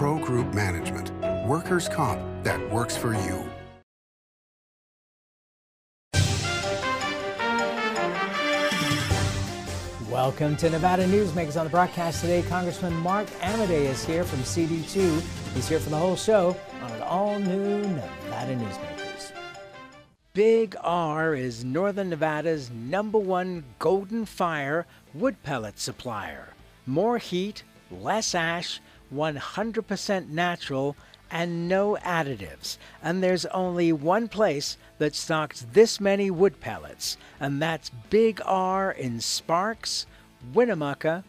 Pro Group Management. Workers' comp that works for you. Welcome to Nevada Newsmakers on the broadcast today. Congressman Mark Amodei is here from CD2. He's here for the whole show on an all new Nevada Newsmakers. Big R is Northern Nevada's number one golden fire wood pellet supplier. More heat, less ash, 100% natural, and no additives. And there's only one place that stocks this many wood pellets, and that's Big R in Sparks, Winnemucca,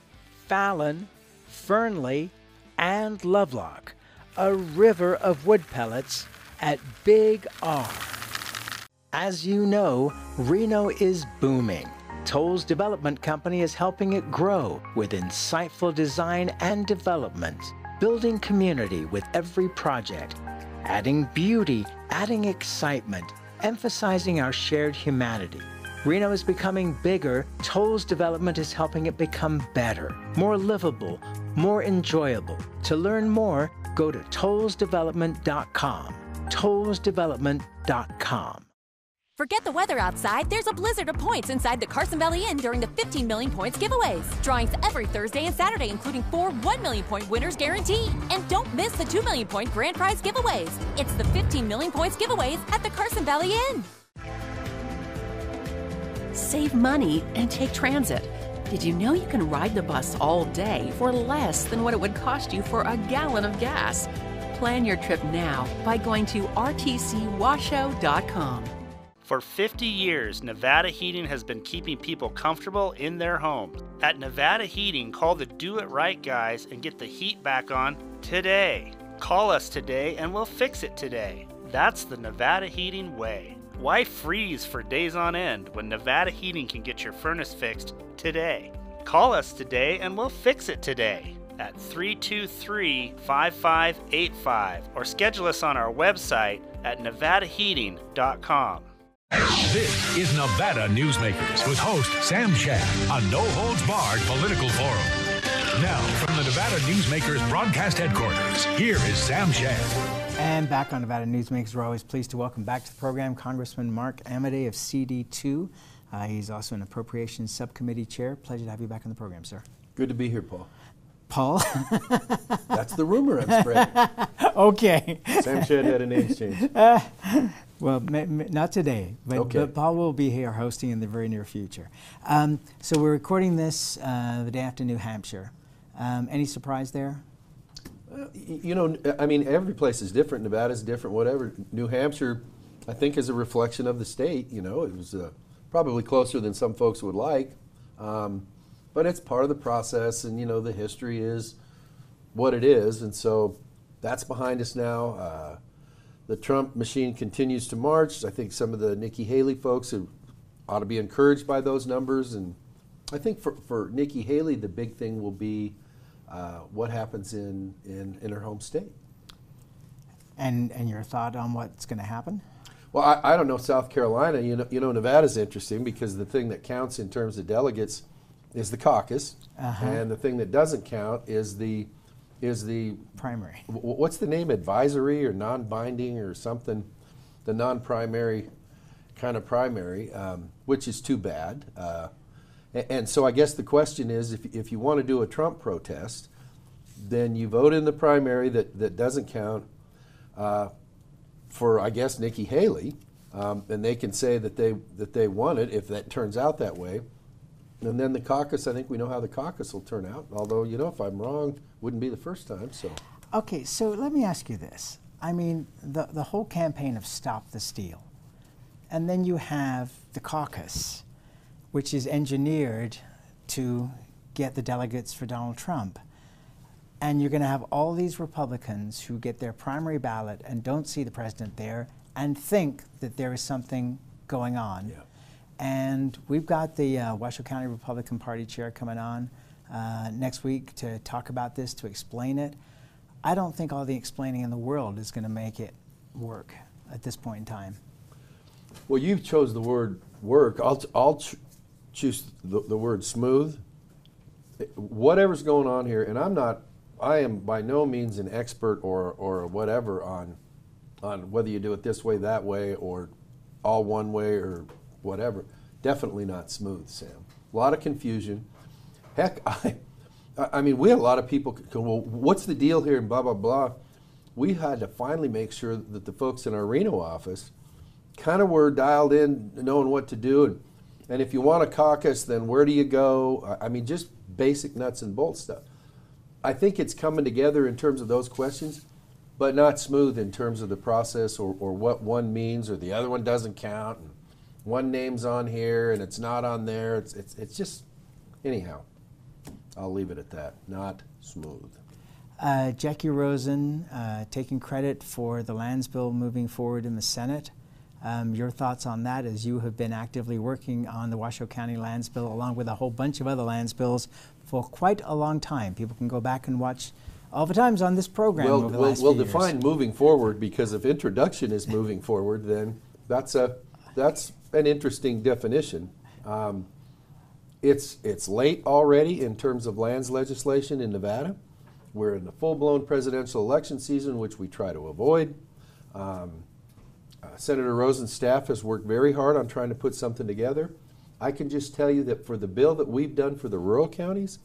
Fallon, Fernley, and Lovelock. A river of wood pellets at Big R. As you know, Reno is booming. Tolles Development Company is helping it grow with insightful design and development, building community with every project, adding beauty, adding excitement, emphasizing our shared humanity. Reno is becoming bigger. Tolles development is helping it become better, more livable, more enjoyable. To learn more, go to tollesdevelopment.com. Tollesdevelopment.com. Forget the weather outside, there's a blizzard of points inside the Carson Valley Inn during the 15 million points giveaways. Drawings every Thursday and Saturday, including four 1 million point winners guaranteed. And don't miss the 2 million point grand prize giveaways. It's the 15 million points giveaways at the Carson Valley Inn. Save money and take transit. Did you know you can ride the bus all day for less than what it would cost you for a gallon of gas? Plan your trip now by going to rtcwashoe.com. For 50 years, Nevada Heating has been keeping people comfortable in their homes. At Nevada Heating, call the Do It Right guys and get the heat back on today. Call us today and we'll fix it today. That's the Nevada Heating way. Why freeze for days on end when Nevada Heating can get your furnace fixed today? Call us today and we'll fix it today at 323 5585 or schedule us on our website at nevadaheating.com. This is Nevada Newsmakers with host Sam Shad on No Holds Barred Political Forum. Now, from the Nevada Newsmakers broadcast headquarters, here is Sam Shad. And back on Nevada Newsmakers, we're always pleased to welcome back to the program Congressman Mark Amodei of CD2. Uh, he's also an Appropriations Subcommittee Chair. Pleasure to have you back on the program, sir. Good to be here, Paul. Paul? That's the rumor I'm spreading. okay. Sam Shad had a name change. Uh, well, not today, but, okay. but, Paul will be here hosting in the very near future. Um, so we're recording this uh, the day after New Hampshire. Um, any surprise there? Uh, you know, I mean, every place is different. Nevada's different, whatever. New Hampshire, I think, is a reflection of the state. You know, it was uh, probably closer than some folks would like. Um, but it's part of the process, and, you know, the history is what it is. And so that's behind us now. The Trump machine continues to march. I think some of the Nikki Haley folks ought to be encouraged by those numbers. And I think for, for Nikki Haley, the big thing will be uh, what happens in, in, in her home state. And, and your thought on what's going to happen? Well, I, I, don't know South Carolina. You know, you know, Nevada's interesting because the thing that counts in terms of delegates is the caucus, uh-huh. and the thing that doesn't count is the is the primary. What's the name? Advisory or non-binding or something? The non-primary kind of primary, um, which is too bad. Uh, and so I guess the question is, if, if you want to do a Trump protest, then you vote in the primary that, that doesn't count uh, for, I guess, Nikki Haley, um, and they can say that they that they won it if that turns out that way. And then the caucus, I think we know how the caucus will turn out. Although, you know, if I'm wrong, wouldn't be the first time. So. Okay, so let me ask you this. I mean, the, the whole campaign of Stop the Steal. And then you have the caucus, which is engineered to get the delegates for Donald Trump. And you're going to have all these Republicans who get their primary ballot and don't see the president there and think that there is something going on. Yeah. And we've got the uh, Washoe County Republican Party chair coming on uh, next week to talk about this, to explain it. I don't think all the explaining in the world is going to make it work at this point in time. Well, you've chose the word work. I'll, I'll ch- choose the, the word smooth. Whatever's going on here, and I'm not I am by no means an expert or, or whatever on, on whether you do it this way, that way, or all one way or whatever. Definitely not smooth, Sam. A lot of confusion. Heck, I, I mean, we had a lot of people well, what's the deal here and blah, blah, blah. We had to finally make sure that the folks in our Reno office kind of were dialed in, knowing what to do. And, and if you want a caucus, then where do you go? I mean, just basic nuts and bolts stuff. I think it's coming together in terms of those questions, but not smooth in terms of the process or, or what one means or the other one doesn't count. And one name's on here and it's not on there. It's, it's, it's just, anyhow, I'll leave it at that. Not smooth. Uh, Jackie Rosen uh, taking credit for the lands bill moving forward in the Senate. Um, your thoughts on that as you have been actively working on the Washoe County lands bill along with a whole bunch of other lands bills for quite a long time. People can go back and watch all the times on this program Well, we'll, we'll define years. moving forward because if introduction is moving forward, then that's a that's an interesting definition. Um, it's it's late already in terms of lands legislation in Nevada. We're in the full-blown presidential election season, which we try to avoid. Um, uh, Senator Rosen's staff has worked very hard on trying to put something together. I can just tell you that for the bill that we've done for the rural counties,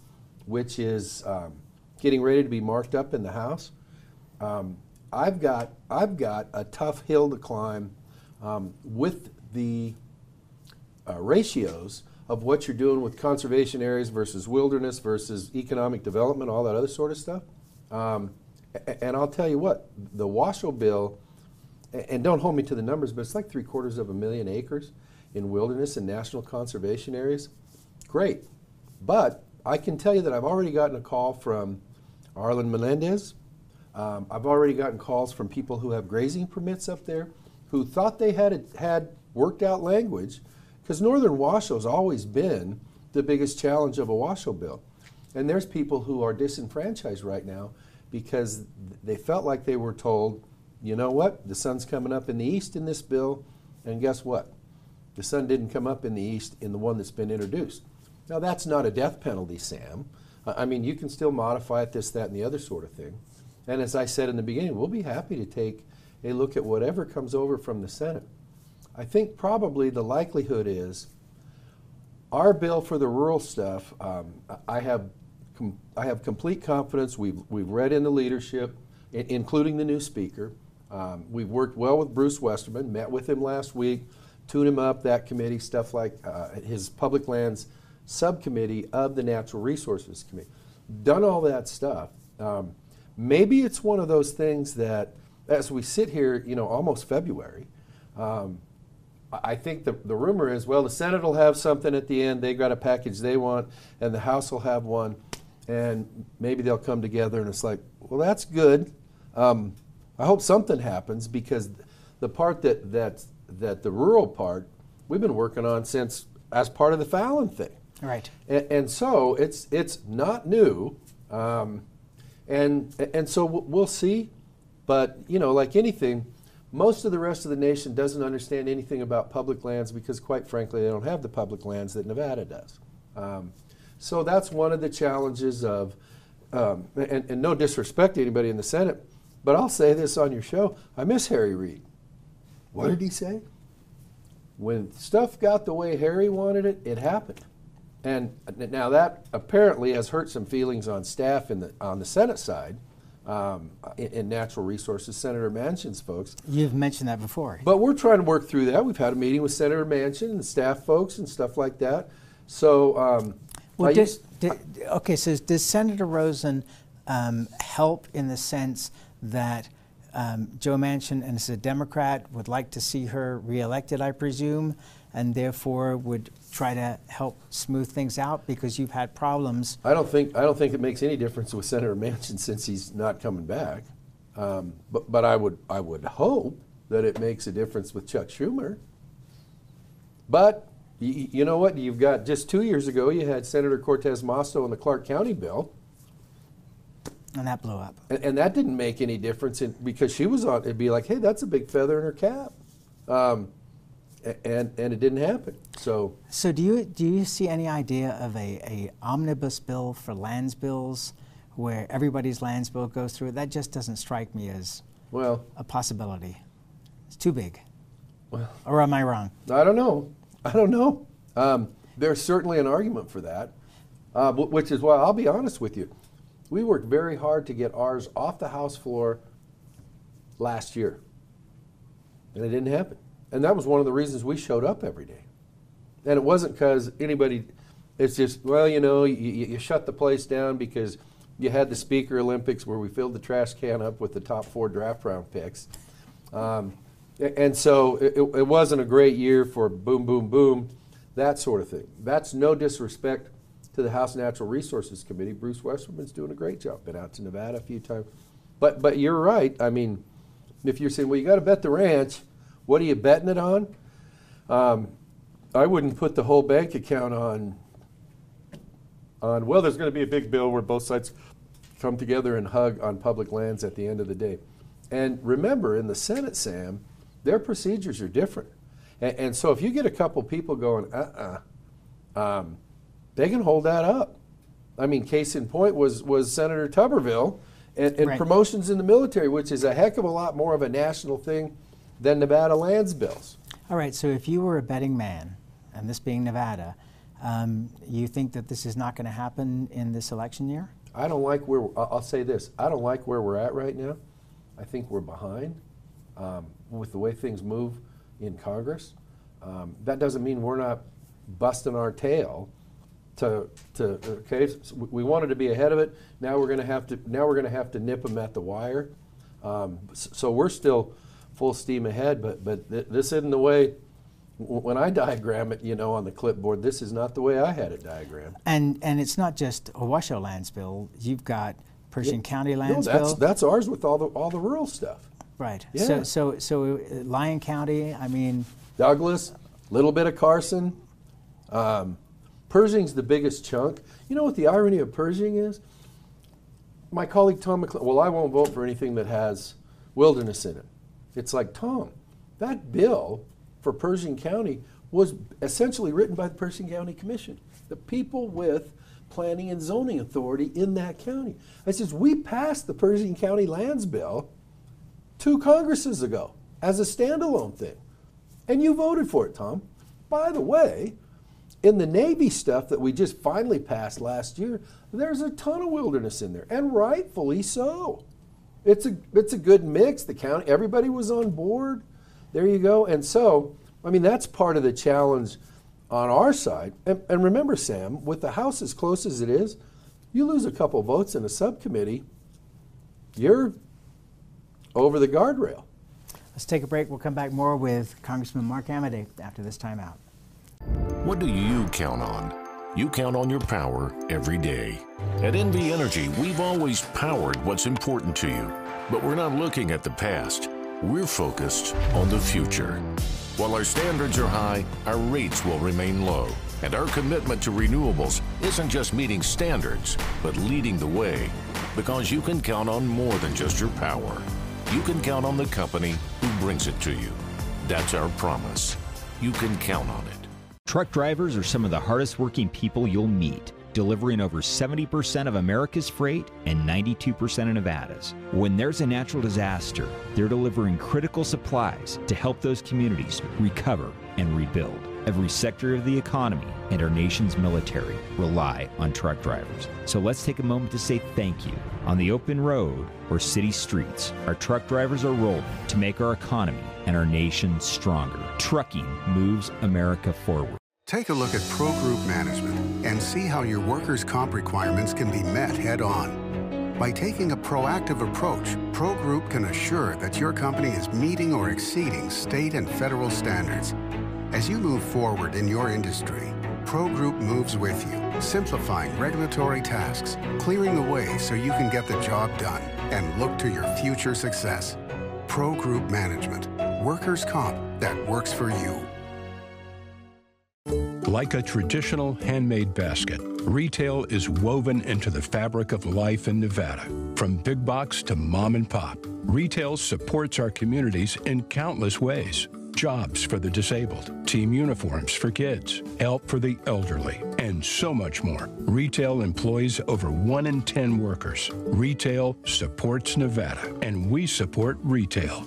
which is um, getting ready to be marked up in the House, um, I've got I've got a tough hill to climb um, with the uh, ratios of what you're doing with conservation areas versus wilderness versus economic development, all that other sort of stuff. Um, and I'll tell you what, the Washoe bill, and don't hold me to the numbers, but it's like three quarters of a million acres in wilderness and national conservation areas. Great. But I can tell you that I've already gotten a call from Arlan Melendez. Um, I've already gotten calls from people who have grazing permits up there who thought they had had worked out language because northern Washoe's always been the biggest challenge of a Washoe bill. And there's people who are disenfranchised right now because they felt like they were told, you know what, the sun's coming up in the east in this bill, and guess what? The sun didn't come up in the east in the one that's been introduced. Now, that's not a death penalty, Sam. I mean, you can still modify it, this, that, and the other sort of thing. And as I said in the beginning, we'll be happy to take a look at whatever comes over from the Senate. I think probably the likelihood is our bill for the rural stuff, um, I have, I have complete confidence. We've, we've read in the leadership, including the new speaker. Um, we've worked well with Bruce Westerman, met with him last week, tune him up, that committee, stuff like uh, his public lands subcommittee of the Natural Resources Committee. Done all that stuff. Um, maybe it's one of those things that, as we sit here, you know, almost February, um, I think the, the rumor is, well, the Senate will have something at the end. They've got a package they want, and the House will have one, and maybe they'll come together. And it's like, well, that's good. Um, I hope something happens because the part that that that the rural part we've been working on since as part of the Fallon thing. Right. And, and so it's it's not new, um, and and so we'll see. But you know, like anything, most of the rest of the nation doesn't understand anything about public lands because, quite frankly, they don't have the public lands that Nevada does. Um, so that's one of the challenges of, um, and, and no disrespect to anybody in the Senate, but I'll say this on your show: I miss Harry Reid. What did he say? When stuff got the way Harry wanted it, it happened. And now that apparently has hurt some feelings on staff in the, on the Senate side, um, in, in natural resources, Senator Manchin's folks. You've mentioned that before. But we're trying to work through that. We've had a meeting with Senator Manchin and staff folks and stuff like that. So, um, Well, did, used- did- okay, so does Senator Rosen um, help in the sense that um, Joe Manchin, and as a Democrat, would like to see her reelected, I presume, and therefore would try to help smooth things out because you've had problems. I don't think I don't think it makes any difference with Senator Manchin since he's not coming back. Um, but but I would I would hope that it makes a difference with Chuck Schumer. But you, you know what? You've got just two years ago you had Senator Cortez Masto on the Clark County bill, And that blew up. and, and that didn't make any difference in, because she was on. It'd be like, hey, that's a big feather in her cap, um, and and it didn't happen. So So do you do you see any idea of a, a omnibus bill for lands bills, where everybody's lands bill goes through, that just doesn't strike me as Well, a possibility. It's too big. Well, or am I wrong? I don't know. I don't know. Um, there's certainly an argument for that, uh, wh- which is why I'll be honest with you. We worked very hard to get ours off the House floor last year, and it didn't happen. And that was one of the reasons we showed up every day. And it wasn't because anybody, it's just, well, you know, you, you shut the place down because you had the Speaker Olympics where we filled the trash can up with the top four draft round picks. Um, and so it, it- it wasn't a great year for boom, boom, boom, that sort of thing. That's no disrespect to the House Natural Resources Committee. Bruce Westerman's doing a great job. Been out to Nevada a few times. But, but you're right. I mean, if you're saying, well, you got to bet the ranch, what are you betting it on? Um, I wouldn't put the whole bank account on, on, well, there's going to be a big bill where both sides come together and hug on public lands at the end of the day. And remember, in the Senate, Sam, their procedures are different. And, and so if you get a couple people going, uh uh um, they can hold that up. I mean, case in point was, was Senator Tuberville and, and Right. promotions in the military, which is a heck of a lot more of a national thing than Nevada lands bills. All right, so if you were a betting man, and this being Nevada, um, you think that this is not going to happen in this election year? I don't like where, I'll say this, I don't like where we're at right now. I think we're behind um, with the way things move in Congress. Um, that doesn't mean we're not busting our tail to, to okay, so we we wanted to be ahead of it. Now we're going to have to, now we're going to have to nip them at the wire. Um, so we're still full steam ahead, but, but th- this isn't the way, when I diagram it, you know, on the clipboard, this is not the way I had it diagrammed. And and it's not just a Washoe lands bill. You've got Pershing County lands no, that's, bill. that's ours with all the, all the rural stuff. right. Yeah. So so so uh, Lyon County. I mean, Douglas, little bit of Carson. Um, Pershing's the biggest chunk. You know what the irony of Pershing is? My colleague Tom McClintock, well, I won't vote for anything that has wilderness in it. It's like, Tom, that bill for Pershing County was essentially written by the Pershing County Commission, the people with planning and zoning authority in that county. I says, we passed the Pershing County lands bill two Congresses ago as a standalone thing. And you voted for it, Tom. By the way, in the Navy stuff that we just finally passed last year, there's a ton of wilderness in there, and rightfully so. It's a it's a good mix. The county, everybody was on board. There you go. And so, I mean, that's part of the challenge on our side. And, and remember, Sam, with the House as close as it is, you lose a couple votes in a subcommittee, you're over the guardrail. let's take a break. We'll come back more with Congressman Mark Amodei after this timeout. What do you count on? You count on your power every day. At NV Energy, we've always powered what's important to you, but we're not looking at the past. We're focused on the future. While our standards are high, our rates will remain low. And our commitment to renewables isn't just meeting standards, but leading the way. Because you can count on more than just your power. You can count on the company who brings it to you. That's our promise. You can count on it. Truck drivers are some of the hardest working people you'll meet, delivering over 70% of America's freight and 92% of Nevada's. When there's a natural disaster, they're delivering critical supplies to help those communities recover and rebuild. Every sector of the economy and our nation's military rely on truck drivers. So let's take a moment to say thank you. On the open road or city streets, our truck drivers are rolling to make our economy and our nation stronger. Trucking moves America forward. Take a look at Pro Group Management and see how your workers' comp requirements can be met head on. By taking a proactive approach, Pro Group can assure that your company is meeting or exceeding state and federal standards. As you move forward in your industry, Pro Group moves with you, simplifying regulatory tasks, clearing the way so you can get the job done and look to your future success. Pro Group Management, workers' comp that works for you. Like a traditional handmade basket, retail is woven into the fabric of life in Nevada. From big box to mom and pop, retail supports our communities in countless ways. Jobs for the disabled, team uniforms for kids, help for the elderly, and so much more. Retail employs over 1 in 10 workers. Retail supports Nevada, and we support retail.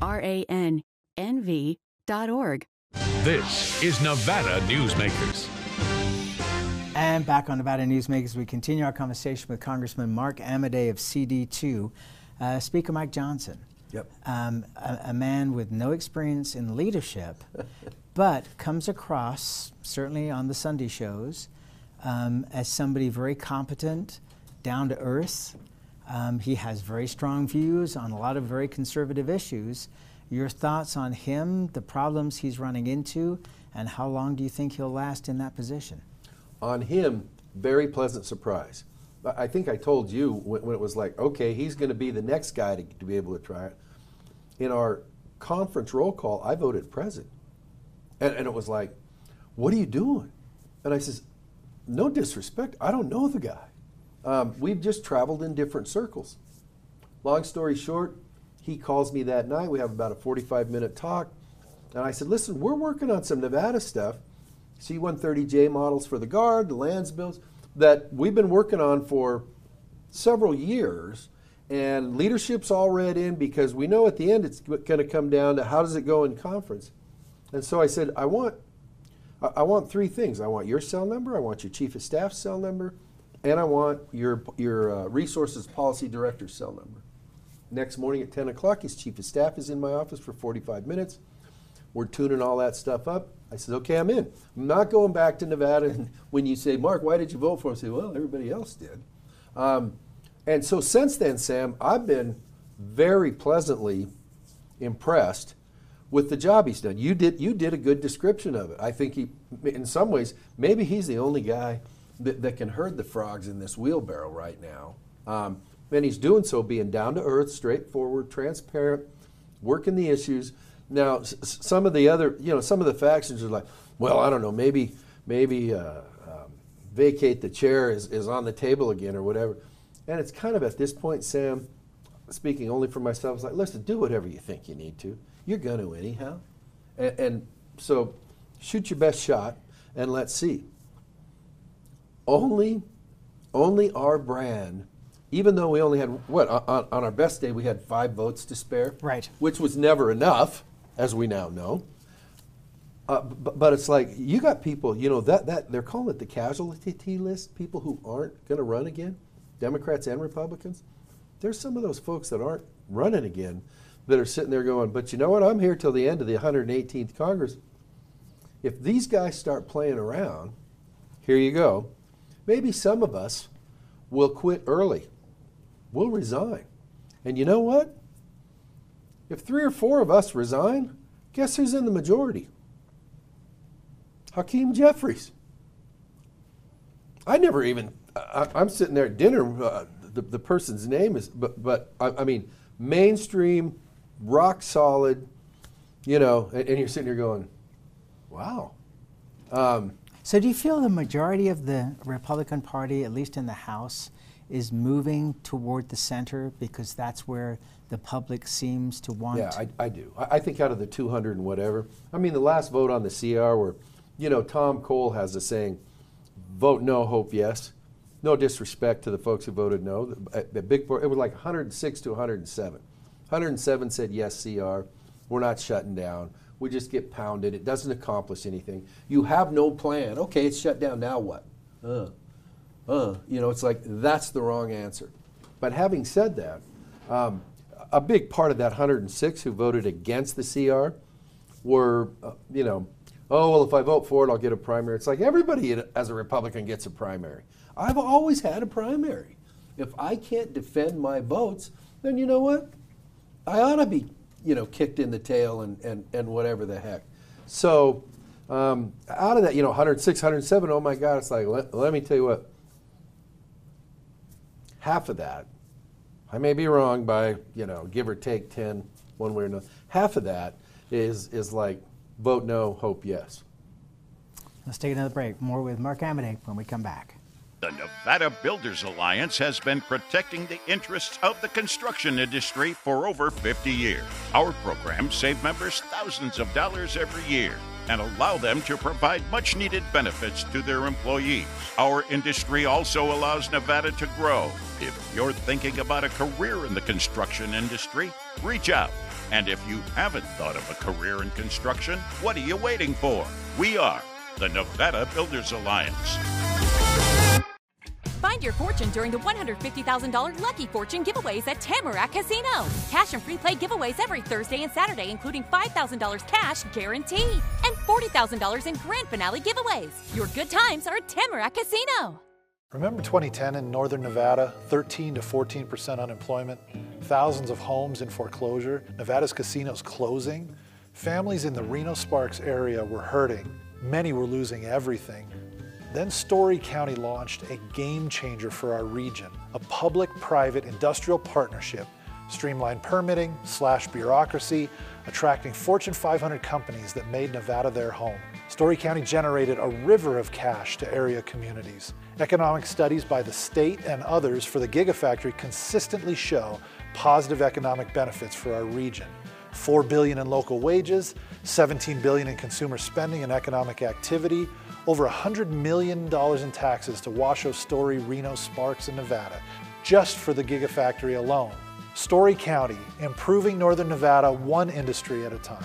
R A N N V dot org. This is Nevada Newsmakers. And back on Nevada Newsmakers, we continue our conversation with Congressman Mark Amodei of CD2. Uh, Speaker Mike Johnson. Yep. Um, a, a man with no experience in leadership, but comes across, certainly on the Sunday shows, um, as somebody very competent, down to earth. Um, he has very strong views on a lot of very conservative issues. Your thoughts on him, the problems he's running into, and how long do you think he'll last in that position? On him, very pleasant surprise. I think I told you when, when it was like, okay, he's going to be the next guy to, to be able to try it. In our conference roll call, I voted present. And, and it was like, what are you doing? And I says, no disrespect, I don't know the guy. Um, we've just traveled in different circles. Long story short, he calls me that night. We have about a 45 minute talk. And I said, listen, we're working on some Nevada stuff, C 130J models for the Guard, the lands bills, that we've been working on for several years. And leadership's all read in because we know at the end it's going to come down to how does it go in conference. And so I said, I want, I want three things. I want your cell number, I want your chief of staff cell number, and I want your, your uh, resources policy director's cell number. Next morning at 10 o'clock, his chief of staff is in my office for 45 minutes. We're tuning all that stuff up. I said, okay, I'm in. I'm not going back to Nevada. And when you say, Mark, why did you vote for him? I say, well, everybody else did. Um, and so since then, Sam, I've been very pleasantly impressed with the job he's done. You did you did a good description of it. I think he, in some ways, maybe he's the only guy that, that can herd the frogs in this wheelbarrow right now. Um, and he's doing so being down to earth, straightforward, transparent, working the issues. Now, s- some of the other, you know, some of the factions are like, well, I don't know, maybe, maybe uh, um, vacate the chair is, is on the table again or whatever. And it's kind of at this point, Sam, speaking only for myself, it's like, listen, do whatever you think you need to. You're going to anyhow. And, and so shoot your best shot and let's see. Only, only our brand, even though we only had, what, on, on our best day, we had five votes to spare. Right. Which was never enough, as we now know. Uh, but, but it's like you got people, you know, that, that they're calling it the casualty list, people who aren't going to run again, Democrats and Republicans. There's some of those folks that aren't running again that are sitting there going, but you know what? I'm here till the end of the 118th Congress. If these guys start playing around, here you go. Maybe some of us will quit early. We'll resign. And you know what? If three or four of us resign, guess who's in the majority? Hakeem Jeffries. I never even, I, am sitting there at dinner, uh, the, the person's name is, but, but I, I, mean, mainstream, rock solid, you know, and, and you're sitting here going, wow. Um, so, do you feel the majority of the Republican Party, at least in the House, is moving toward the center because that's where the public seems to want? Yeah, I, I do. I, I think out of the 200 and whatever, I mean, the last vote on the CR where, you know, Tom Cole has a saying, vote no, hope yes. No disrespect to the folks who voted no. The, the big, it was like 106 to 107. 107 said yes, CR. We're not shutting down. We just get pounded. It doesn't accomplish anything. You have no plan. Okay, it's shut down. Now what? Uh, uh. You know, it's like that's the wrong answer. But having said that, um, a big part of that 106 who voted against the CR were, uh, you know, oh, well, if I vote for it, I'll get a primary. It's like everybody as a Republican gets a primary. I've always had a primary. If I can't defend my votes, then you know what? I ought to be, you know, kicked in the tail and, and, and whatever the heck. So um, out of that, you know, 106, 107, oh my God, it's like, let, let me tell you what, half of that, I may be wrong by, you know, give or take 10, one way or another, half of that is, is like vote no, hope yes. Let's take another break. More with Mark Amodei when we come back. The Nevada Builders Alliance has been protecting the interests of the construction industry for over 50 years. Our programs save members thousands of dollars every year and allow them to provide much needed benefits to their employees. Our industry also allows Nevada to grow. If you're thinking about a career in the construction industry, reach out. And if you haven't thought of a career in construction, what are you waiting for? We are the Nevada Builders Alliance. Find your fortune during the $150,000 Lucky Fortune giveaways at Tamarack Casino. Cash and free play giveaways every Thursday and Saturday, including $5,000 cash guaranteed and $40,000 in grand finale giveaways. Your good times are at Tamarack Casino. Remember 2010 in northern Nevada? 13 to 14% unemployment, thousands of homes in foreclosure, Nevada's casinos closing. Families in the Reno Sparks area were hurting. Many were losing everything. Then Storey County launched a game changer for our region, a public-private industrial partnership, streamlined permitting, slash bureaucracy, attracting Fortune 500 companies that made Nevada their home. Storey County generated a river of cash to area communities. Economic studies by the state and others for the Gigafactory consistently show positive economic benefits for our region. 4 billion in local wages, 17 billion in consumer spending and economic activity, over $100 million in taxes to Washoe, Storey, Reno, Sparks, and Nevada, just for the Gigafactory alone. Storey County, improving Northern Nevada one industry at a time.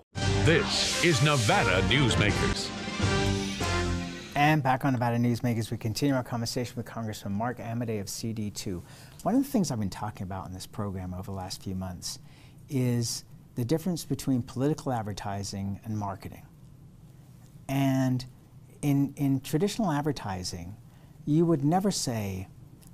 This is Nevada Newsmakers. And back on Nevada Newsmakers, we continue our conversation with Congressman Mark Amodei of CD2. One of the things I've been talking about in this program over the last few months is the difference between political advertising and marketing. And in, in traditional advertising, you would never say,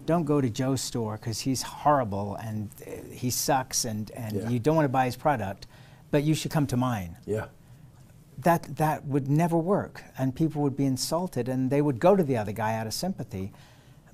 don't go to Joe's store because he's horrible and uh, he sucks and, and Yeah. you don't want to buy his product, but you should come to mine. Yeah. that that would never work and people would be insulted and they would go to the other guy out of sympathy.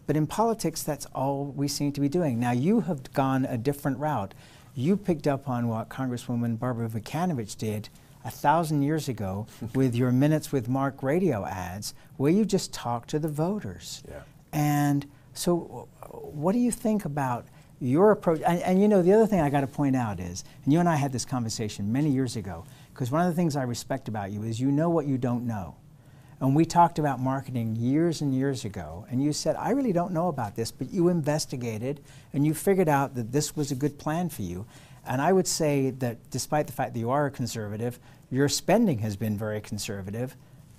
But in politics that's all we seem to be doing. Now you have gone a different route. You picked up on what congresswoman barbara Vucanovich did a thousand years ago with your minutes with mark radio ads where you just talk to the voters. Yeah. and so what do you think about your approach and, and you know the other thing i got to point out is and you and i had this conversation many years ago because one of the things i respect about you is you know what you don't know. And we talked about marketing years and years ago and you said i really don't know about this but you investigated and you figured out that this was a good plan for you. And i would say that despite the fact that you are a conservative your spending has been very conservative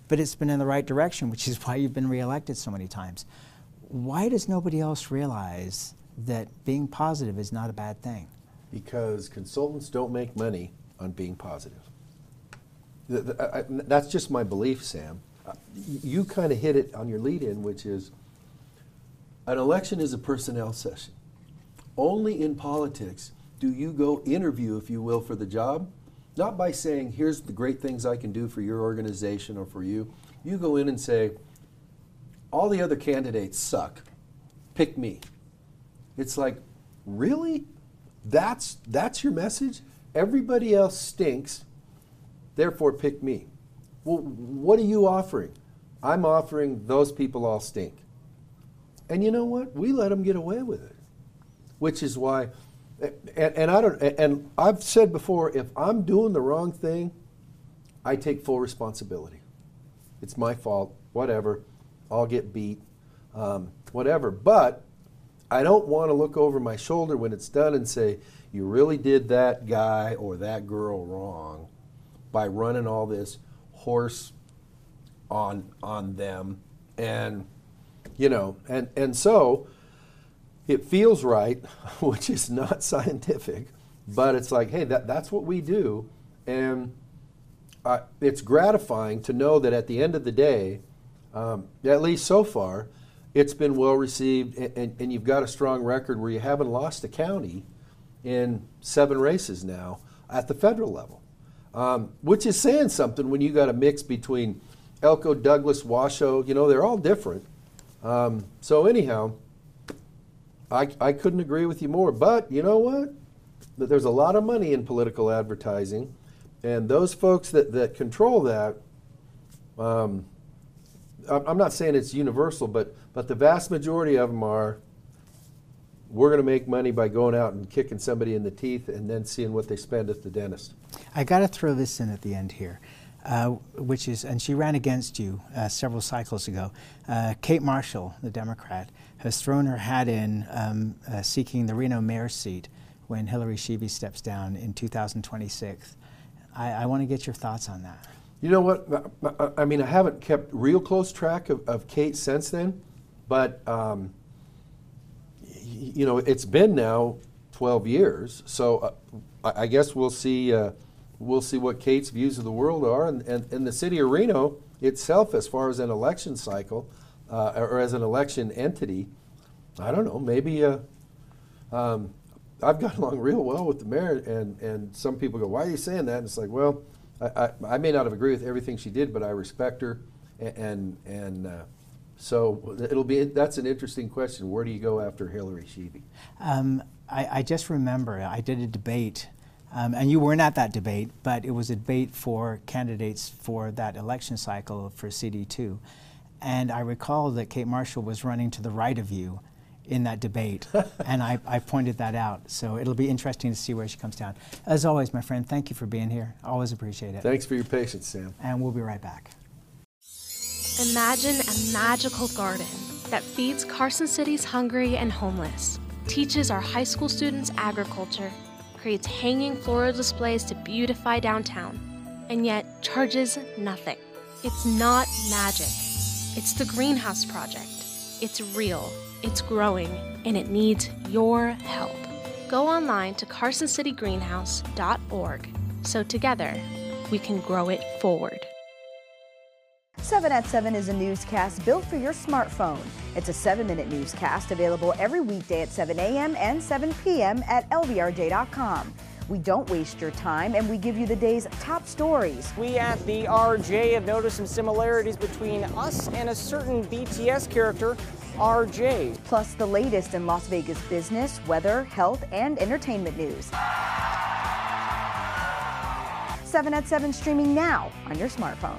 but it's been in the right direction which is why you've been reelected so many times. Why does nobody else realize that being positive is not a bad thing? Because consultants don't make money on being positive. The- the- I- that's just my belief, Sam. Uh, You kind of hit it on your lead in, which is an election is a personnel session. Only in politics do you go interview, if you will, for the job, not by saying, here's the great things I can do for your organization or for you. You go in and say, all the other candidates suck. Pick me. It's like, really? That's that's your message? Everybody else stinks. Therefore pick me. Well, what are you offering? I'm offering those people all stink. And you know what? We let them get away with it. Which is why and, and I don't and I've said before if I'm doing the wrong thing, I take full responsibility. It's my fault, whatever. I'll get beat, um, whatever. But I don't want to look over my shoulder when it's done and say, you really did that guy or that girl wrong by running all this horse on on them. And you know and and so it feels right which is not scientific but it's like hey that, that's what we do. And uh, it's gratifying to know that at the end of the day, um, at least so far, it's been well received, and, and, and, you've got a strong record where you haven't lost a county in seven races now at the federal level, um, which is saying something when you got a mix between Elko, Douglas, Washoe. You know, they're all different. Um, so anyhow, I, I couldn't agree with you more. But you know what? That There's a lot of money in political advertising, and those folks that, that control that. Um, I'm not saying it's universal, but but the vast majority of them are. We're going to make money by going out and kicking somebody in the teeth and then seeing what they spend at the dentist. I got to throw this in at the end here. Uh, which is, and she ran against you uh, several cycles ago. Uh, Kate Marshall, the Democrat, has thrown her hat in um, uh, seeking the Reno mayor seat when Hillary Schieve steps down in 2026. I, I want to get your thoughts on that. You know what? I mean, I haven't kept real close track of, of Kate since then, but um, you know, it's been now 12 years. So uh, I guess we'll see. Uh, we'll see what Kate's views of the world are, and, and, and the city of Reno itself, as far as an election cycle uh, or as an election entity. I don't know. Maybe uh, um, I've got along real well with the mayor, and, and some people go, "Why are you saying that?" And it's like, well I, I, may not have agreed with everything she did, but I respect her, and and, and uh, so it'll be that's an interesting question. Where do you go after Hillary Schieve? Um, I, I, just remember I did a debate, um, and you weren't at that debate, but it was a debate for candidates for that election cycle for CD2, and I recall that Kate Marshall was running to the right of you in that debate, and I, I, pointed that out. So it'll be interesting to see where she comes down. As always, my friend, thank you for being here. Always appreciate it. Thanks for your patience, Sam. And we'll be right back. Imagine a magical garden that feeds Carson City's hungry and homeless, teaches our high school students agriculture, creates hanging floral displays to beautify downtown, and yet charges nothing. It's not magic. It's the Greenhouse Project. It's real it's growing, and it needs your help. Go online to carsoncitygreenhouse.org so together we can grow it forward. 7 at 7 is a newscast built for your smartphone. It's a seven minute newscast available every weekday at 7 a.m. and 7 p.m. at lvrj.com. We don't waste your time and we give you the day's top stories. We at the RJ have noticed some similarities between us and a certain BTS character RJ. Plus the latest in Las Vegas business, weather, health, and entertainment news. 7 at 7 streaming now on your smartphone.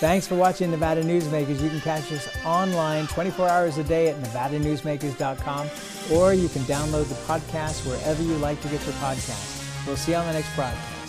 Thanks for watching Nevada Newsmakers. You can catch us online 24 hours a day at nevadanewsmakers.com or you can download the podcast wherever you like to get your podcast. We'll see you on the next broadcast.